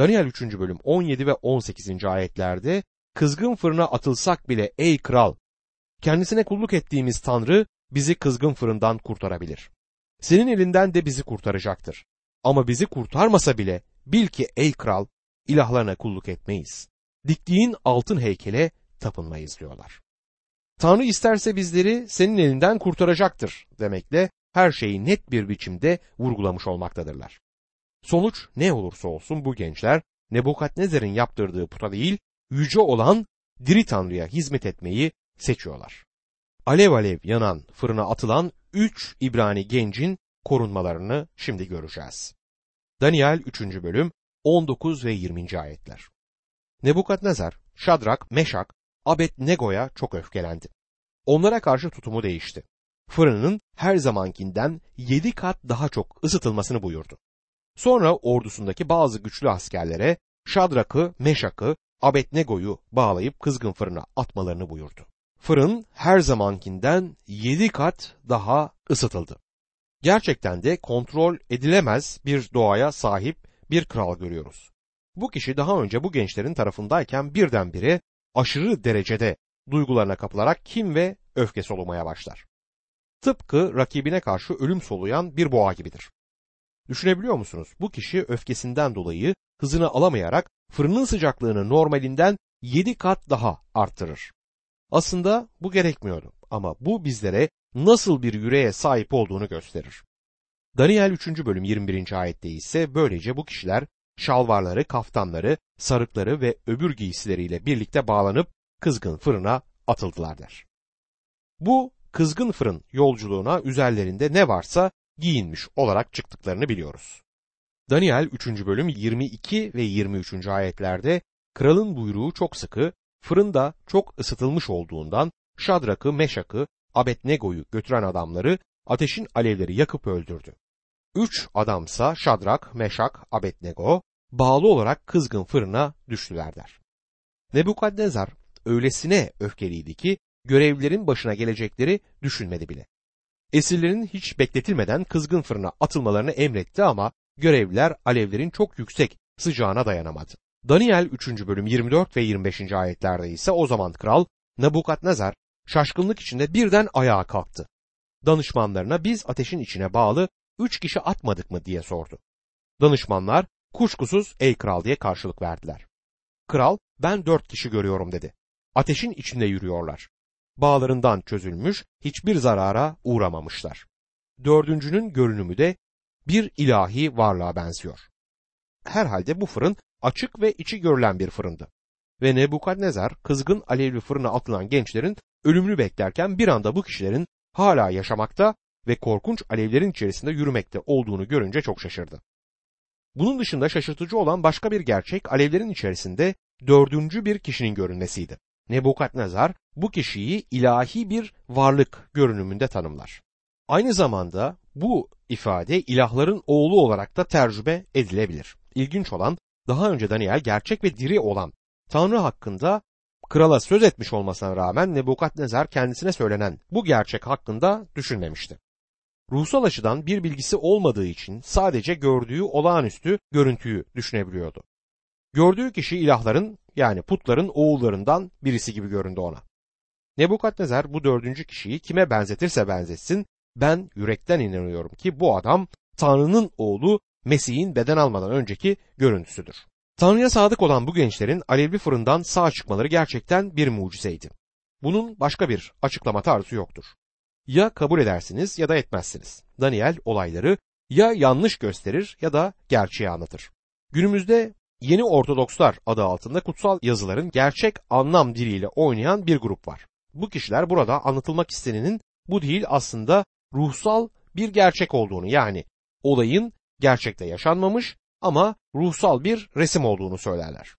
Daniel 3. bölüm 17 ve 18. ayetlerde kızgın fırına atılsak bile ey kral kendisine kulluk ettiğimiz Tanrı bizi kızgın fırından kurtarabilir. Senin elinden de bizi kurtaracaktır. Ama bizi kurtarmasa bile bil ki ey kral ilahlarına kulluk etmeyiz. Diktiğin altın heykele tapınmayız diyorlar. Tanrı isterse bizleri senin elinden kurtaracaktır demekle her şeyi net bir biçimde vurgulamış olmaktadırlar. Sonuç ne olursa olsun bu gençler Nebukadnezar'ın yaptırdığı puta değil, yüce olan diri Tanrı'ya hizmet etmeyi seçiyorlar. Alev alev yanan fırına atılan üç İbrani gencin korunmalarını şimdi göreceğiz. Daniel 3. bölüm 19 ve 20. ayetler. Nebukadnezar, Şadrak, Meşak, Abednego'ya çok öfkelendi. Onlara karşı tutumu değişti. Fırının her zamankinden yedi kat daha çok ısıtılmasını buyurdu. Sonra ordusundaki bazı güçlü askerlere Şadrak'ı, Meşak'ı, Abednego'yu bağlayıp kızgın fırına atmalarını buyurdu. Fırın her zamankinden yedi kat daha ısıtıldı. Gerçekten de kontrol edilemez bir doğaya sahip bir kral görüyoruz. Bu kişi daha önce bu gençlerin tarafındayken birdenbire aşırı derecede duygularına kapılarak kim ve öfke solumaya başlar. Tıpkı rakibine karşı ölüm soluyan bir boğa gibidir. Düşünebiliyor musunuz? Bu kişi öfkesinden dolayı hızını alamayarak fırının sıcaklığını normalinden 7 kat daha arttırır. Aslında bu gerekmiyordu ama bu bizlere nasıl bir yüreğe sahip olduğunu gösterir. Daniel 3. bölüm 21. ayette ise böylece bu kişiler şalvarları, kaftanları, sarıkları ve öbür giysileriyle birlikte bağlanıp kızgın fırına atıldılar der. Bu kızgın fırın yolculuğuna üzerlerinde ne varsa giyinmiş olarak çıktıklarını biliyoruz. Daniel 3. bölüm 22 ve 23. ayetlerde kralın buyruğu çok sıkı, fırında çok ısıtılmış olduğundan Şadrak'ı, Meşak'ı, Abednego'yu götüren adamları ateşin alevleri yakıp öldürdü. Üç adamsa Şadrak, Meşak, Abednego bağlı olarak kızgın fırına düştüler der. Nebukadnezar öylesine öfkeliydi ki görevlilerin başına gelecekleri düşünmedi bile. Esirlerin hiç bekletilmeden kızgın fırına atılmalarını emretti ama görevliler alevlerin çok yüksek sıcağına dayanamadı. Daniel 3. bölüm 24 ve 25. ayetlerde ise o zaman kral Nebukadnezar şaşkınlık içinde birden ayağa kalktı. Danışmanlarına biz ateşin içine bağlı üç kişi atmadık mı diye sordu. Danışmanlar kuşkusuz ey kral diye karşılık verdiler. Kral ben dört kişi görüyorum dedi. Ateşin içinde yürüyorlar. Bağlarından çözülmüş hiçbir zarara uğramamışlar. Dördüncünün görünümü de bir ilahi varlığa benziyor. Herhalde bu fırın açık ve içi görülen bir fırındı. Ve Nebukadnezar kızgın alevli fırına atılan gençlerin ölümünü beklerken bir anda bu kişilerin hala yaşamakta ve korkunç alevlerin içerisinde yürümekte olduğunu görünce çok şaşırdı. Bunun dışında şaşırtıcı olan başka bir gerçek alevlerin içerisinde dördüncü bir kişinin görünmesiydi. Nebukadnezar bu kişiyi ilahi bir varlık görünümünde tanımlar. Aynı zamanda bu ifade ilahların oğlu olarak da tercüme edilebilir. İlginç olan daha önce Daniel gerçek ve diri olan Tanrı hakkında krala söz etmiş olmasına rağmen Nebukadnezar kendisine söylenen bu gerçek hakkında düşünmemişti. Ruhsal açıdan bir bilgisi olmadığı için sadece gördüğü olağanüstü görüntüyü düşünebiliyordu. Gördüğü kişi ilahların yani putların oğullarından birisi gibi göründü ona. Nebukadnezar bu dördüncü kişiyi kime benzetirse benzetsin ben yürekten inanıyorum ki bu adam Tanrı'nın oğlu Mesih'in beden almadan önceki görüntüsüdür. Tanrı'ya sadık olan bu gençlerin alevli fırından sağ çıkmaları gerçekten bir mucizeydi. Bunun başka bir açıklama tarzı yoktur. Ya kabul edersiniz ya da etmezsiniz. Daniel olayları ya yanlış gösterir ya da gerçeği anlatır. Günümüzde Yeni Ortodokslar adı altında kutsal yazıların gerçek anlam diliyle oynayan bir grup var. Bu kişiler burada anlatılmak istenenin bu değil aslında ruhsal bir gerçek olduğunu yani olayın gerçekte yaşanmamış ama ruhsal bir resim olduğunu söylerler.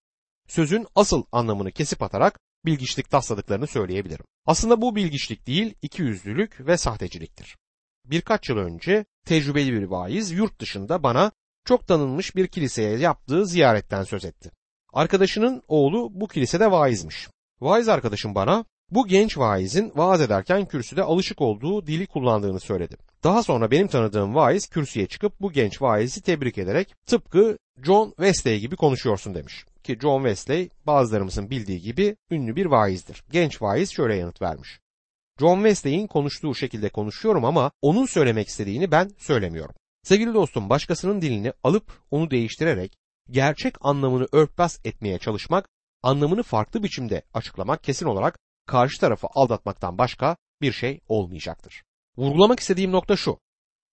Sözün asıl anlamını kesip atarak bilgiçlik tasladıklarını söyleyebilirim. Aslında bu bilgiçlik değil, ikiyüzlülük ve sahteciliktir. Birkaç yıl önce tecrübeli bir vaiz yurt dışında bana çok tanınmış bir kiliseye yaptığı ziyaretten söz etti. Arkadaşının oğlu bu kilisede vaizmiş. Vaiz arkadaşım bana bu genç vaizin vaaz ederken kürsüde alışık olduğu dili kullandığını söyledi. Daha sonra benim tanıdığım vaiz kürsüye çıkıp bu genç vaizi tebrik ederek tıpkı John Wesley gibi konuşuyorsun demiş. Ki John Wesley bazılarımızın bildiği gibi ünlü bir vaizdir. Genç vaiz şöyle yanıt vermiş. John Wesley'in konuştuğu şekilde konuşuyorum ama onun söylemek istediğini ben söylemiyorum. Sevgili dostum başkasının dilini alıp onu değiştirerek gerçek anlamını örtbas etmeye çalışmak, anlamını farklı biçimde açıklamak kesin olarak karşı tarafı aldatmaktan başka bir şey olmayacaktır. Vurgulamak istediğim nokta şu.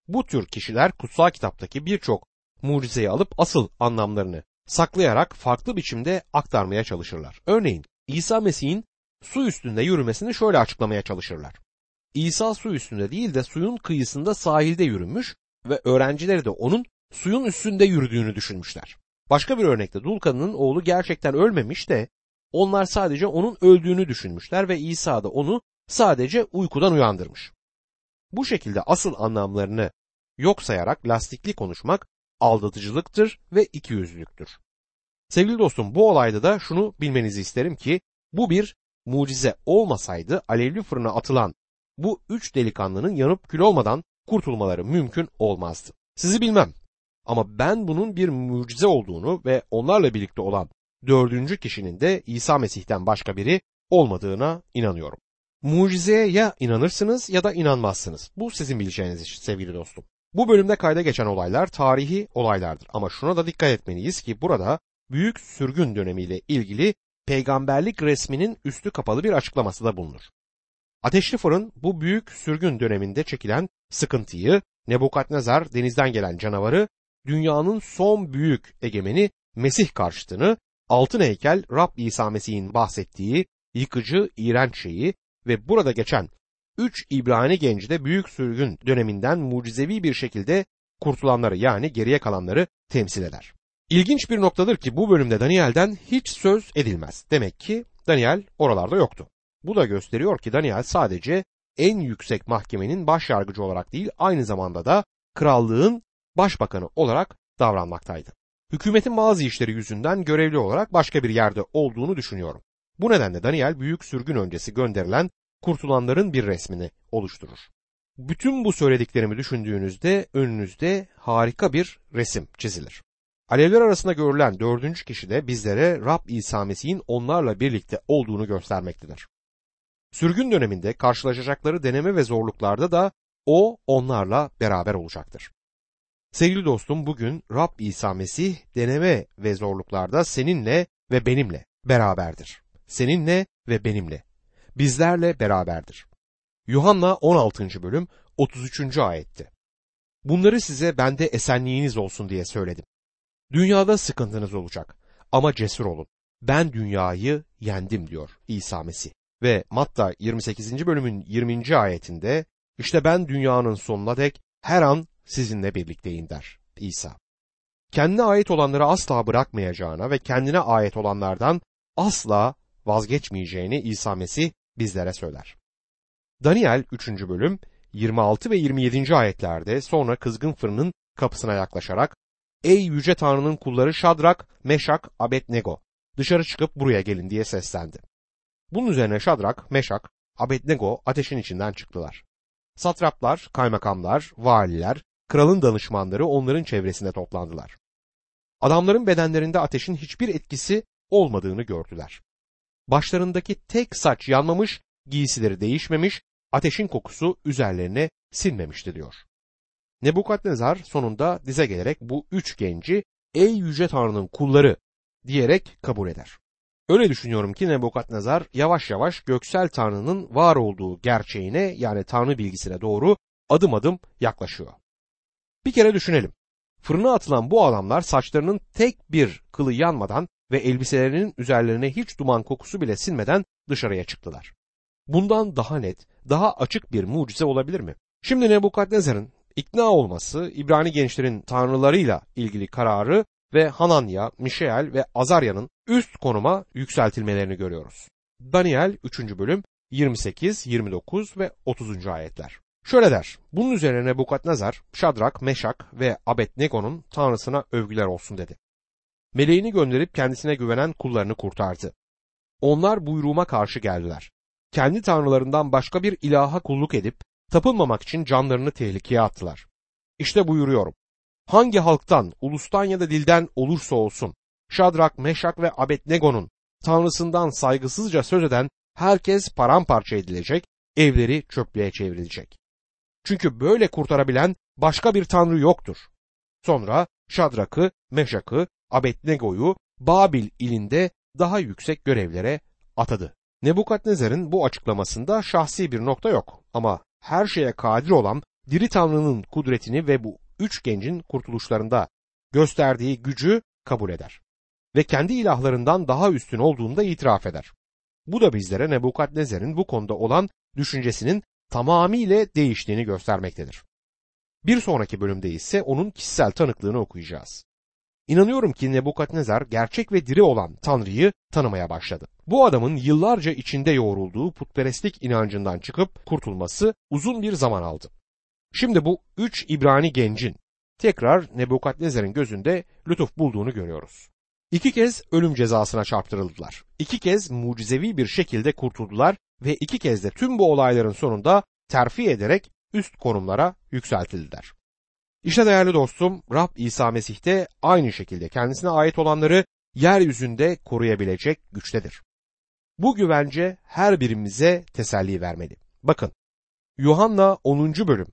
Bu tür kişiler kutsal kitaptaki birçok mucizeyi alıp asıl anlamlarını saklayarak farklı biçimde aktarmaya çalışırlar. Örneğin İsa Mesih'in su üstünde yürümesini şöyle açıklamaya çalışırlar. İsa su üstünde değil de suyun kıyısında sahilde yürümüş ve öğrencileri de onun suyun üstünde yürüdüğünü düşünmüşler. Başka bir örnekte dul kadının oğlu gerçekten ölmemiş de onlar sadece onun öldüğünü düşünmüşler ve İsa da onu sadece uykudan uyandırmış. Bu şekilde asıl anlamlarını yok sayarak lastikli konuşmak aldatıcılıktır ve ikiyüzlülüktür. Sevgili dostum bu olayda da şunu bilmenizi isterim ki bu bir mucize olmasaydı alevli fırına atılan bu üç delikanlının yanıp kül olmadan kurtulmaları mümkün olmazdı. Sizi bilmem ama ben bunun bir mucize olduğunu ve onlarla birlikte olan dördüncü kişinin de İsa Mesih'ten başka biri olmadığına inanıyorum. Mucizeye ya inanırsınız ya da inanmazsınız. Bu sizin bileceğiniz iş sevgili dostum. Bu bölümde kayda geçen olaylar tarihi olaylardır ama şuna da dikkat etmeliyiz ki burada büyük sürgün dönemiyle ilgili peygamberlik resminin üstü kapalı bir açıklaması da bulunur. Ateşli fırın bu büyük sürgün döneminde çekilen sıkıntıyı, Nebukadnezar denizden gelen canavarı, dünyanın son büyük egemeni Mesih karşıtını, altın heykel Rab İsa Mesih'in bahsettiği yıkıcı, iğrenç şeyi ve burada geçen üç İbrani genci de büyük sürgün döneminden mucizevi bir şekilde kurtulanları yani geriye kalanları temsil eder. İlginç bir noktadır ki bu bölümde Daniel'den hiç söz edilmez. Demek ki Daniel oralarda yoktu. Bu da gösteriyor ki Daniel sadece en yüksek mahkemenin baş yargıcı olarak değil aynı zamanda da krallığın başbakanı olarak davranmaktaydı. Hükümetin bazı işleri yüzünden görevli olarak başka bir yerde olduğunu düşünüyorum. Bu nedenle Daniel büyük sürgün öncesi gönderilen kurtulanların bir resmini oluşturur. Bütün bu söylediklerimi düşündüğünüzde önünüzde harika bir resim çizilir. Alevler arasında görülen dördüncü kişi de bizlere Rab İsa Mesih'in onlarla birlikte olduğunu göstermektedir. Sürgün döneminde karşılaşacakları deneme ve zorluklarda da o onlarla beraber olacaktır. Sevgili dostum bugün Rab İsa Mesih deneme ve zorluklarda seninle ve benimle beraberdir. Seninle ve benimle. Bizlerle beraberdir. Yuhanna 16. bölüm 33. ayetti. Bunları size bende esenliğiniz olsun diye söyledim. Dünyada sıkıntınız olacak ama cesur olun. Ben dünyayı yendim diyor İsa Mesih. Ve Matta 28. bölümün 20. ayetinde işte ben dünyanın sonuna dek her an sizinle birlikteyim der İsa. Kendine ait olanları asla bırakmayacağına ve kendine ait olanlardan asla vazgeçmeyeceğini İsa Mesih bizlere söyler. Daniel 3. bölüm 26 ve 27. ayetlerde sonra kızgın fırının kapısına yaklaşarak Ey yüce Tanrı'nın kulları Şadrak, Meşak, Abednego dışarı çıkıp buraya gelin diye seslendi. Bunun üzerine Şadrak, Meşak, Abednego ateşin içinden çıktılar. Satraplar, kaymakamlar, valiler, kralın danışmanları onların çevresinde toplandılar. Adamların bedenlerinde ateşin hiçbir etkisi olmadığını gördüler. Başlarındaki tek saç yanmamış, giysileri değişmemiş, ateşin kokusu üzerlerine sinmemişti diyor. Nebukadnezar sonunda dize gelerek bu üç genci ey yüce tanrının kulları diyerek kabul eder. Öyle düşünüyorum ki Nebukadnezar yavaş yavaş göksel tanrının var olduğu gerçeğine yani tanrı bilgisine doğru adım adım yaklaşıyor. Bir kere düşünelim. Fırına atılan bu adamlar saçlarının tek bir kılı yanmadan ve elbiselerinin üzerlerine hiç duman kokusu bile sinmeden dışarıya çıktılar. Bundan daha net, daha açık bir mucize olabilir mi? Şimdi Nebukadnezar'ın ikna olması İbrani gençlerin tanrılarıyla ilgili kararı ve Hananya, Mişael ve Azarya'nın üst konuma yükseltilmelerini görüyoruz. Daniel 3. bölüm 28, 29 ve 30. ayetler. Şöyle der, bunun üzerine Nebukadnezar, Şadrak, Meşak ve Abednego'nun tanrısına övgüler olsun dedi. Meleğini gönderip kendisine güvenen kullarını kurtardı. Onlar buyruğuma karşı geldiler. Kendi tanrılarından başka bir ilaha kulluk edip tapınmamak için canlarını tehlikeye attılar. İşte buyuruyorum. Hangi halktan, ulustan ya da dilden olursa olsun, Şadrak, Meşak ve Abednego'nun tanrısından saygısızca söz eden herkes paramparça edilecek, evleri çöplüğe çevrilecek. Çünkü böyle kurtarabilen başka bir tanrı yoktur. Sonra Şadrak'ı, Meşak'ı, Abednego'yu Babil ilinde daha yüksek görevlere atadı. Nebukadnezar'ın bu açıklamasında şahsi bir nokta yok ama her şeye kadir olan diri Tanrı'nın kudretini ve bu üç gencin kurtuluşlarında gösterdiği gücü kabul eder. Ve kendi ilahlarından daha üstün olduğunu da itiraf eder. Bu da bizlere Nebukadnezar'ın bu konuda olan düşüncesinin tamamıyla değiştiğini göstermektedir. Bir sonraki bölümde ise onun kişisel tanıklığını okuyacağız. İnanıyorum ki Nebukadnezar gerçek ve diri olan Tanrı'yı tanımaya başladı. Bu adamın yıllarca içinde yoğrulduğu putperestlik inancından çıkıp kurtulması uzun bir zaman aldı. Şimdi bu üç İbrani gencin tekrar Nebukadnezar'ın gözünde lütuf bulduğunu görüyoruz. İki kez ölüm cezasına çarptırıldılar. İki kez mucizevi bir şekilde kurtuldular ve iki kez de tüm bu olayların sonunda terfi ederek üst konumlara yükseltildiler. İşte değerli dostum Rab İsa Mesih de aynı şekilde kendisine ait olanları yeryüzünde koruyabilecek güçtedir. Bu güvence her birimize teselli vermeli. Bakın Yuhanna 10. bölüm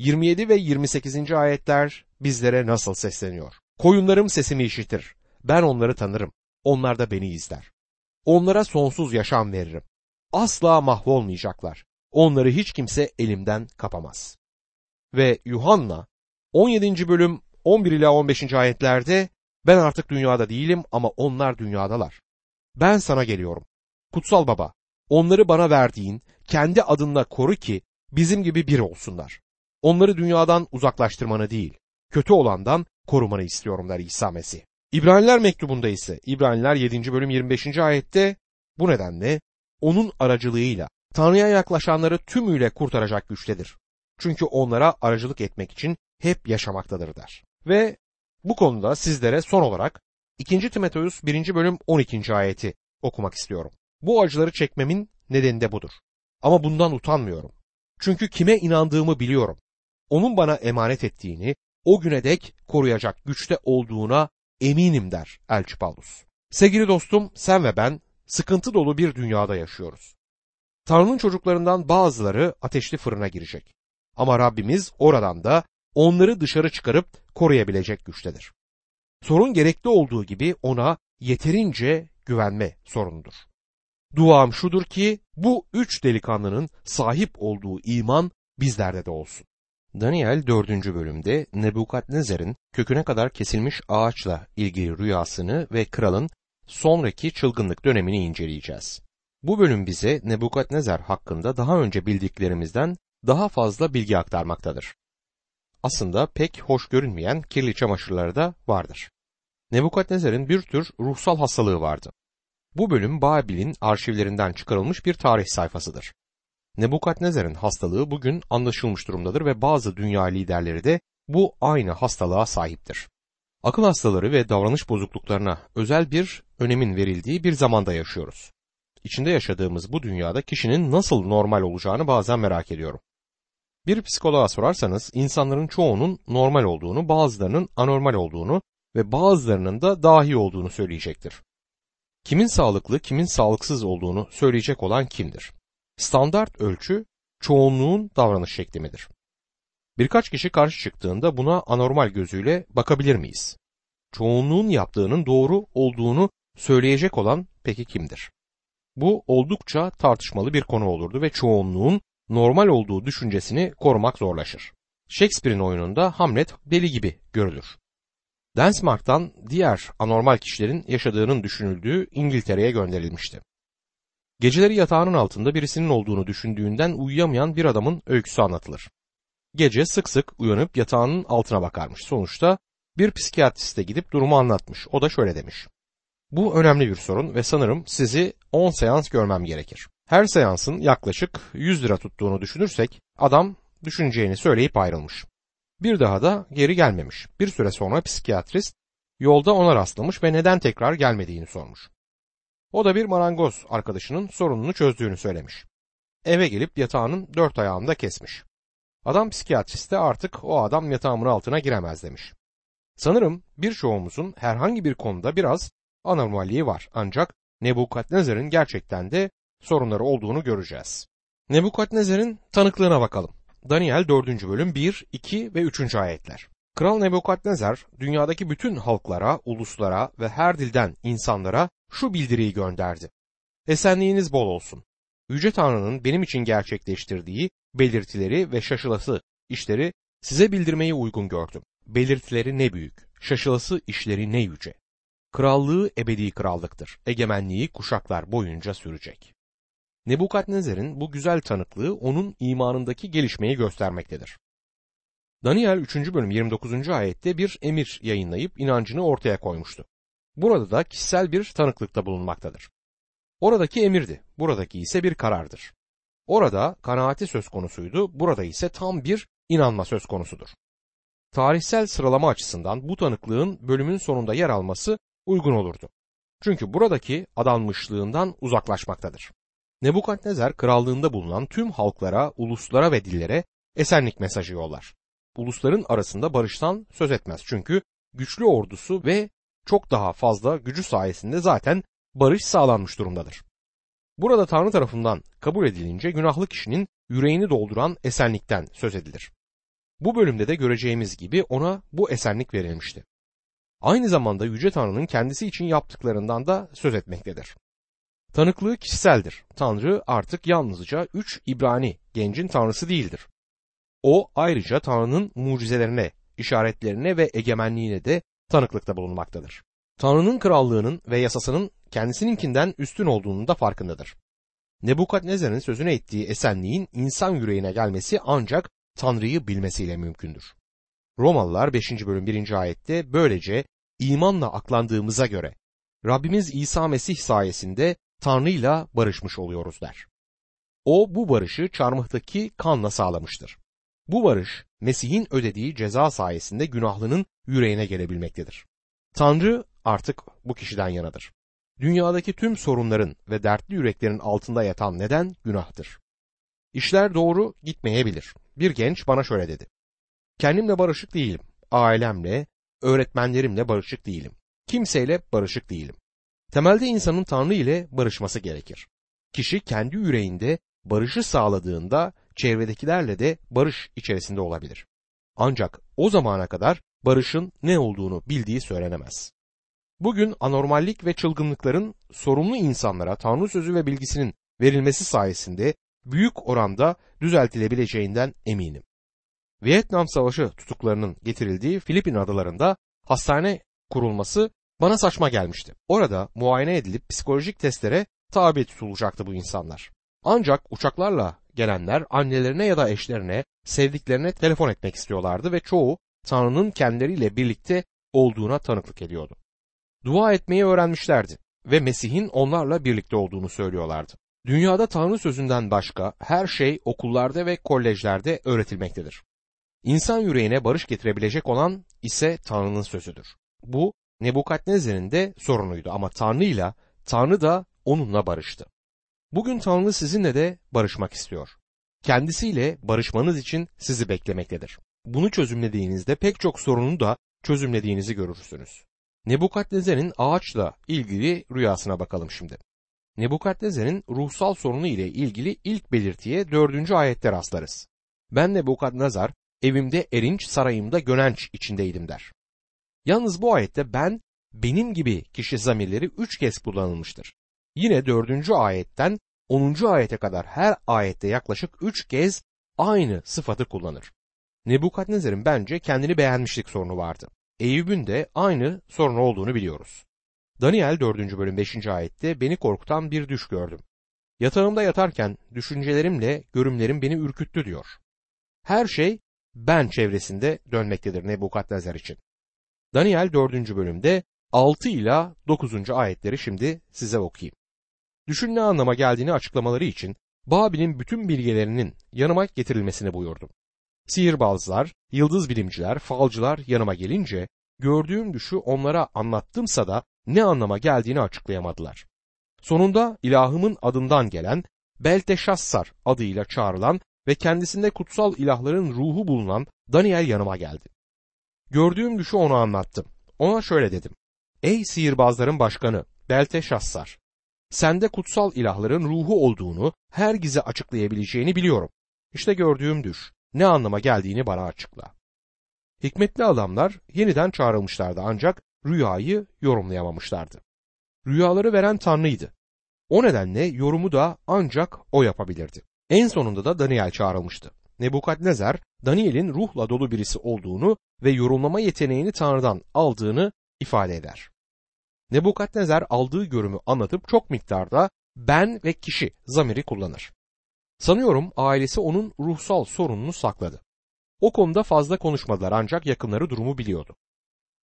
27 ve 28. ayetler bizlere nasıl sesleniyor? Koyunlarım sesimi işitir. Ben onları tanırım. Onlar da beni izler. Onlara sonsuz yaşam veririm. Asla mahvolmayacaklar. Onları hiç kimse elimden kapamaz. Ve Yuhanna 17. bölüm 11 ila 15. ayetlerde ben artık dünyada değilim ama onlar dünyadalar. Ben sana geliyorum. Kutsal Baba, onları bana verdiğin kendi adınla koru ki bizim gibi bir olsunlar. Onları dünyadan uzaklaştırmanı değil, kötü olandan korumanı istiyorum der İsa Mesih. İbraniler mektubunda ise İbraniler 7. bölüm 25. ayette bu nedenle onun aracılığıyla Tanrı'ya yaklaşanları tümüyle kurtaracak güçtedir. Çünkü onlara aracılık etmek için hep yaşamaktadır der. Ve bu konuda sizlere son olarak 2. Timoteus 1. bölüm 12. ayeti okumak istiyorum. Bu acıları çekmemin nedeni de budur. Ama bundan utanmıyorum. Çünkü kime inandığımı biliyorum. Onun bana emanet ettiğini, o güne dek koruyacak güçte olduğuna eminim der Elçi Paulus. Sevgili dostum sen ve ben sıkıntı dolu bir dünyada yaşıyoruz. Tanrı'nın çocuklarından bazıları ateşli fırına girecek. Ama Rabbimiz oradan da onları dışarı çıkarıp koruyabilecek güçtedir. Sorun gerekli olduğu gibi ona yeterince güvenme sorunudur. Duam şudur ki bu üç delikanlının sahip olduğu iman bizlerde de olsun. Daniel 4. bölümde Nebukadnezar'ın köküne kadar kesilmiş ağaçla ilgili rüyasını ve kralın sonraki çılgınlık dönemini inceleyeceğiz. Bu bölüm bize Nebukadnezar hakkında daha önce bildiklerimizden daha fazla bilgi aktarmaktadır. Aslında pek hoş görünmeyen kirli çamaşırları da vardır. Nebukadnezar'ın bir tür ruhsal hastalığı vardı. Bu bölüm Babil'in arşivlerinden çıkarılmış bir tarih sayfasıdır. Nebukadnezar'ın hastalığı bugün anlaşılmış durumdadır ve bazı dünya liderleri de bu aynı hastalığa sahiptir. Akıl hastaları ve davranış bozukluklarına özel bir önemin verildiği bir zamanda yaşıyoruz. İçinde yaşadığımız bu dünyada kişinin nasıl normal olacağını bazen merak ediyorum. Bir psikoloğa sorarsanız insanların çoğunun normal olduğunu, bazılarının anormal olduğunu ve bazılarının da dahi olduğunu söyleyecektir. Kimin sağlıklı, kimin sağlıksız olduğunu söyleyecek olan kimdir? Standart ölçü çoğunluğun davranış şekli midir? Birkaç kişi karşı çıktığında buna anormal gözüyle bakabilir miyiz? Çoğunluğun yaptığının doğru olduğunu söyleyecek olan peki kimdir? Bu oldukça tartışmalı bir konu olurdu ve çoğunluğun normal olduğu düşüncesini korumak zorlaşır. Shakespeare'in oyununda Hamlet deli gibi görülür. Densmark'tan diğer anormal kişilerin yaşadığının düşünüldüğü İngiltere'ye gönderilmişti. Geceleri yatağının altında birisinin olduğunu düşündüğünden uyuyamayan bir adamın öyküsü anlatılır. Gece sık sık uyanıp yatağının altına bakarmış. Sonuçta bir psikiyatriste gidip durumu anlatmış. O da şöyle demiş. Bu önemli bir sorun ve sanırım sizi 10 seans görmem gerekir. Her seansın yaklaşık 100 lira tuttuğunu düşünürsek adam düşüneceğini söyleyip ayrılmış. Bir daha da geri gelmemiş. Bir süre sonra psikiyatrist yolda ona rastlamış ve neden tekrar gelmediğini sormuş. O da bir marangoz arkadaşının sorununu çözdüğünü söylemiş. Eve gelip yatağının dört ayağını da kesmiş. Adam psikiyatriste artık o adam yatağımın altına giremez demiş. Sanırım birçoğumuzun herhangi bir konuda biraz anormalliği var ancak Nebukadnezar'ın gerçekten de sorunları olduğunu göreceğiz. Nebukadnezar'ın tanıklığına bakalım. Daniel 4. bölüm 1, 2 ve 3. ayetler. Kral Nebukadnezar dünyadaki bütün halklara, uluslara ve her dilden insanlara şu bildiriyi gönderdi. Esenliğiniz bol olsun. Yüce Tanrı'nın benim için gerçekleştirdiği belirtileri ve şaşılası işleri size bildirmeyi uygun gördüm. Belirtileri ne büyük, şaşılası işleri ne yüce. Krallığı ebedi krallıktır. Egemenliği kuşaklar boyunca sürecek. Nebukadnezar'ın bu güzel tanıklığı onun imanındaki gelişmeyi göstermektedir. Daniel 3. bölüm 29. ayette bir emir yayınlayıp inancını ortaya koymuştu. Burada da kişisel bir tanıklıkta bulunmaktadır. Oradaki emirdi, buradaki ise bir karardır. Orada kanaati söz konusuydu, burada ise tam bir inanma söz konusudur. Tarihsel sıralama açısından bu tanıklığın bölümün sonunda yer alması uygun olurdu. Çünkü buradaki adanmışlığından uzaklaşmaktadır. Nebukadnezar krallığında bulunan tüm halklara, uluslara ve dillere esenlik mesajı yollar. Ulusların arasında barıştan söz etmez çünkü güçlü ordusu ve çok daha fazla gücü sayesinde zaten barış sağlanmış durumdadır. Burada Tanrı tarafından kabul edilince günahlı kişinin yüreğini dolduran esenlikten söz edilir. Bu bölümde de göreceğimiz gibi ona bu esenlik verilmişti. Aynı zamanda Yüce Tanrı'nın kendisi için yaptıklarından da söz etmektedir. Tanıklığı kişiseldir. Tanrı artık yalnızca üç İbrani gencin tanrısı değildir. O ayrıca Tanrı'nın mucizelerine, işaretlerine ve egemenliğine de tanıklıkta bulunmaktadır. Tanrı'nın krallığının ve yasasının kendisininkinden üstün olduğunun da farkındadır. Nebukadnezar'ın sözüne ettiği esenliğin insan yüreğine gelmesi ancak Tanrı'yı bilmesiyle mümkündür. Romalılar 5. bölüm 1. ayette böylece imanla aklandığımıza göre Rabbimiz İsa Mesih sayesinde Tanrı'yla barışmış oluyoruz der. O bu barışı çarmıhtaki kanla sağlamıştır. Bu barış Mesih'in ödediği ceza sayesinde günahlının yüreğine gelebilmektedir. Tanrı artık bu kişiden yanadır. Dünyadaki tüm sorunların ve dertli yüreklerin altında yatan neden günahtır. İşler doğru gitmeyebilir. Bir genç bana şöyle dedi. Kendimle barışık değilim. Ailemle, öğretmenlerimle barışık değilim. Kimseyle barışık değilim. Temelde insanın Tanrı ile barışması gerekir. Kişi kendi yüreğinde barışı sağladığında çevredekilerle de barış içerisinde olabilir. Ancak o zamana kadar barışın ne olduğunu bildiği söylenemez. Bugün anormallik ve çılgınlıkların sorumlu insanlara Tanrı sözü ve bilgisinin verilmesi sayesinde büyük oranda düzeltilebileceğinden eminim. Vietnam Savaşı tutuklarının getirildiği Filipin adalarında hastane kurulması bana saçma gelmişti. Orada muayene edilip psikolojik testlere tabi tutulacaktı bu insanlar. Ancak uçaklarla gelenler annelerine ya da eşlerine, sevdiklerine telefon etmek istiyorlardı ve çoğu Tanrı'nın kendileriyle birlikte olduğuna tanıklık ediyordu. Dua etmeyi öğrenmişlerdi ve Mesih'in onlarla birlikte olduğunu söylüyorlardı. Dünyada Tanrı sözünden başka her şey okullarda ve kolejlerde öğretilmektedir. İnsan yüreğine barış getirebilecek olan ise Tanrı'nın sözüdür. Bu Nebukadnezar'ın de sorunuydu ama Tanrı ile Tanrı da onunla barıştı. Bugün Tanrı sizinle de barışmak istiyor. Kendisiyle barışmanız için sizi beklemektedir. Bunu çözümlediğinizde pek çok sorunu da çözümlediğinizi görürsünüz. Nebukadnezar'ın ağaçla ilgili rüyasına bakalım şimdi. Nebukadnezar'ın ruhsal sorunu ile ilgili ilk belirtiye dördüncü ayette rastlarız. Ben Nebukadnezar evimde erinç sarayımda gönenç içindeydim der. Yalnız bu ayette ben benim gibi kişi zamirleri üç kez kullanılmıştır. Yine dördüncü ayetten onuncu ayete kadar her ayette yaklaşık üç kez aynı sıfatı kullanır. Nebukadnezar'ın bence kendini beğenmişlik sorunu vardı. Eyüp'ün de aynı sorun olduğunu biliyoruz. Daniel 4. bölüm 5. ayette beni korkutan bir düş gördüm. Yatağımda yatarken düşüncelerimle görümlerim beni ürküttü diyor. Her şey ben çevresinde dönmektedir Nebukadnezar için. Daniel 4. bölümde 6 ila 9. ayetleri şimdi size okuyayım. Düşün ne anlama geldiğini açıklamaları için Babil'in bütün bilgelerinin yanıma getirilmesini buyurdum. Sihirbazlar, yıldız bilimciler, falcılar yanıma gelince gördüğüm düşü onlara anlattımsa da ne anlama geldiğini açıklayamadılar. Sonunda ilahımın adından gelen Belteşassar adıyla çağrılan ve kendisinde kutsal ilahların ruhu bulunan Daniel yanıma geldi. Gördüğüm düşü ona anlattım. Ona şöyle dedim. Ey sihirbazların başkanı Belteşassar! Sende kutsal ilahların ruhu olduğunu, her gize açıklayabileceğini biliyorum. İşte gördüğüm düş. Ne anlama geldiğini bana açıkla. Hikmetli adamlar yeniden çağrılmışlardı ancak rüyayı yorumlayamamışlardı. Rüyaları veren Tanrı'ydı. O nedenle yorumu da ancak o yapabilirdi. En sonunda da Daniel çağrılmıştı. Nebukadnezar, Daniel'in ruhla dolu birisi olduğunu ve yorumlama yeteneğini Tanrı'dan aldığını ifade eder. Nebukadnezar aldığı görümü anlatıp çok miktarda ben ve kişi zamiri kullanır. Sanıyorum ailesi onun ruhsal sorununu sakladı. O konuda fazla konuşmadılar ancak yakınları durumu biliyordu.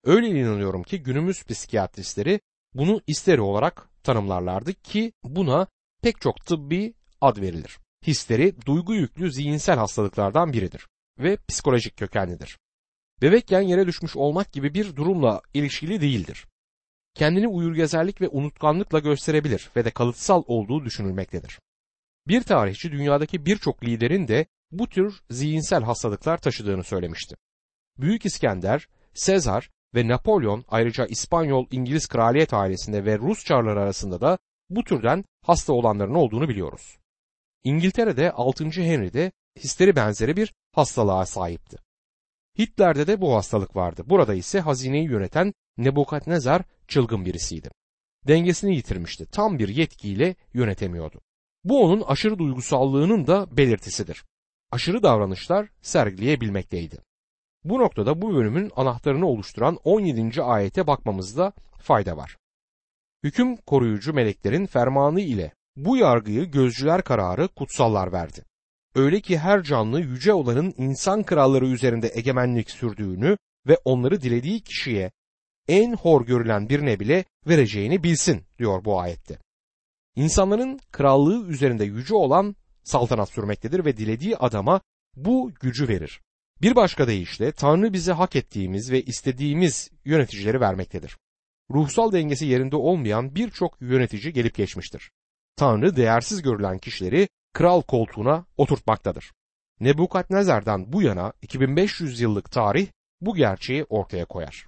Öyle inanıyorum ki günümüz psikiyatristleri bunu isteri olarak tanımlarlardı ki buna pek çok tıbbi ad verilir. Histeri duygu yüklü zihinsel hastalıklardan biridir ve psikolojik kökenlidir. Bebekken yere düşmüş olmak gibi bir durumla ilişkili değildir. Kendini uyurgezerlik ve unutkanlıkla gösterebilir ve de kalıtsal olduğu düşünülmektedir. Bir tarihçi dünyadaki birçok liderin de bu tür zihinsel hastalıklar taşıdığını söylemişti. Büyük İskender, Sezar ve Napolyon ayrıca İspanyol İngiliz kraliyet ailesinde ve Rus çarları arasında da bu türden hasta olanların olduğunu biliyoruz. İngiltere'de 6. Henry de histeri benzeri bir hastalığa sahipti. Hitler'de de bu hastalık vardı. Burada ise hazineyi yöneten Nebukadnezar çılgın birisiydi. Dengesini yitirmişti. Tam bir yetkiyle yönetemiyordu. Bu onun aşırı duygusallığının da belirtisidir. Aşırı davranışlar sergileyebilmekteydi. Bu noktada bu bölümün anahtarını oluşturan 17. ayete bakmamızda fayda var. Hüküm koruyucu meleklerin fermanı ile bu yargıyı gözcüler kararı kutsallar verdi. Öyle ki her canlı yüce olanın insan kralları üzerinde egemenlik sürdüğünü ve onları dilediği kişiye en hor görülen birine bile vereceğini bilsin diyor bu ayette. İnsanların krallığı üzerinde yüce olan saltanat sürmektedir ve dilediği adama bu gücü verir. Bir başka deyişle Tanrı bize hak ettiğimiz ve istediğimiz yöneticileri vermektedir. Ruhsal dengesi yerinde olmayan birçok yönetici gelip geçmiştir. Tanrı değersiz görülen kişileri kral koltuğuna oturtmaktadır. Nebukadnezar'dan bu yana 2500 yıllık tarih bu gerçeği ortaya koyar.